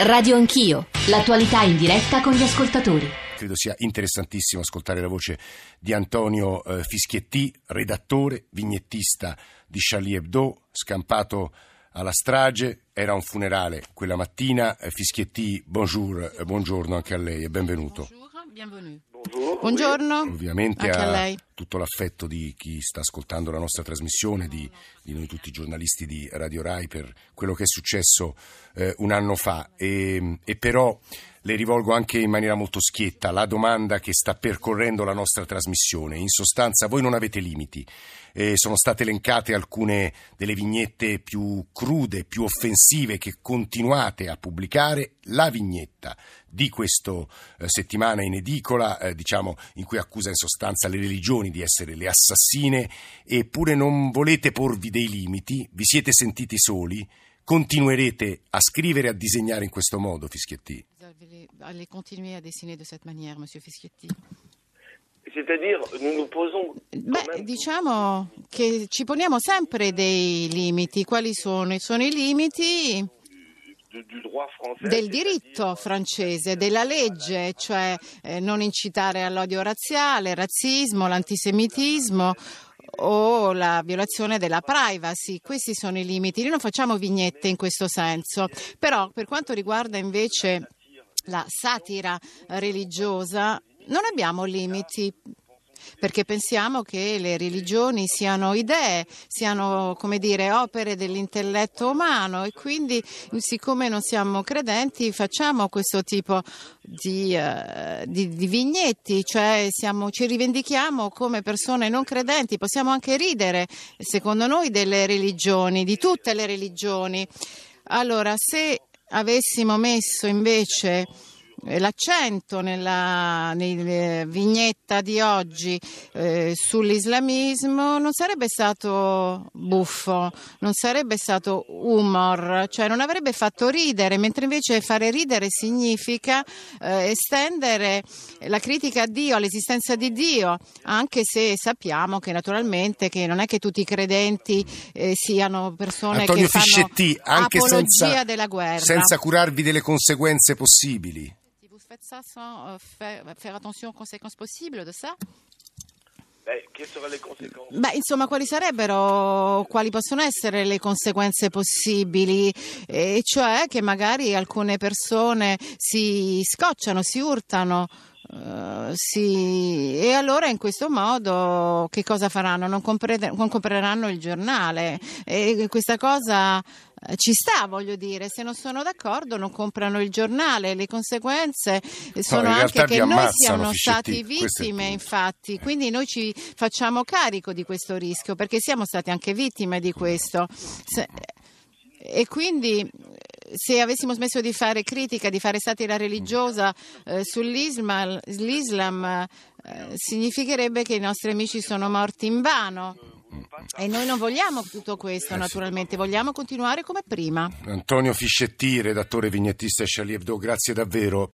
Radio Anch'io, l'attualità in diretta con gli ascoltatori. Credo sia interessantissimo ascoltare la voce di Antonio eh, Fischietti, redattore, vignettista di Charlie Hebdo, scampato alla strage. Era un funerale quella mattina. Eh, Fischietti, bonjour, eh, buongiorno anche a lei e benvenuto. Bonjour, bienvenue. Buongiorno. Ovviamente Anche a a lei. tutto l'affetto di chi sta ascoltando la nostra trasmissione, di, di noi tutti i giornalisti di Radio Rai per quello che è successo eh, un anno fa. E, e però le rivolgo anche in maniera molto schietta la domanda che sta percorrendo la nostra trasmissione. In sostanza, voi non avete limiti. Eh, sono state elencate alcune delle vignette più crude, più offensive che continuate a pubblicare. La vignetta di questa settimana in edicola, eh, diciamo, in cui accusa in sostanza le religioni di essere le assassine, eppure non volete porvi dei limiti, vi siete sentiti soli, continuerete a scrivere e a disegnare in questo modo, Fischietti. Allez, allez continuer à dessiner de cette manière, Monsieur Fischietti. C'est-à-dire, nous nous posons Beh, diciamo che ci poniamo sempre dei limiti. Quali sono? Sono i limiti du, du droit français. del diritto francese, della legge, cioè eh, non incitare all'odio razziale, il razzismo, l'antisemitismo o la violazione della privacy. Questi sono i limiti. Noi non facciamo vignette in questo senso, però per quanto riguarda invece la satira religiosa non abbiamo limiti. Perché pensiamo che le religioni siano idee, siano come dire opere dell'intelletto umano e quindi siccome non siamo credenti facciamo questo tipo di, eh, di- di vignetti, cioè siamo- ci rivendichiamo come persone non credenti, possiamo anche ridere secondo noi delle religioni, di tutte le religioni. Allora se avessimo messo invece l'accento nella, nella vignetta di oggi eh, sull'islamismo non sarebbe stato buffo, non sarebbe stato humor, cioè non avrebbe fatto ridere, mentre invece fare ridere significa eh, estendere la critica a Dio, all'esistenza di Dio, anche se sappiamo che naturalmente che non è che tutti i credenti eh, siano persone Antonio che fanno Fischietti, anche apologia senza, della guerra. senza curarvi delle conseguenze possibili. Faites ça sans euh, faire, faire attention aux conséquences possibles de ça ben, quelles seraient les conséquences Beh, insomma, quali sarebbero, quali possono essere le conseguenze possibili? E cioè che magari alcune persone si scocciano, si urtano. eh, si- E allora in questo modo che cosa faranno? Non, compre- non compreranno il giornale e questa cosa ci sta, voglio dire, se non sono d'accordo non comprano il giornale, le conseguenze sono in anche che noi siamo stati vittime, infatti, quindi noi ci facciamo carico di questo rischio perché siamo stati anche vittime di questo. E quindi eh, se avessimo smesso di fare critica, di fare satira religiosa eh, sull'Islam, l'Islam, eh, significherebbe che i nostri amici sono morti in vano. E noi non vogliamo tutto questo, naturalmente, vogliamo continuare come prima. Antonio Fischetti, redattore vignettista e Charlie Hebdo, grazie davvero.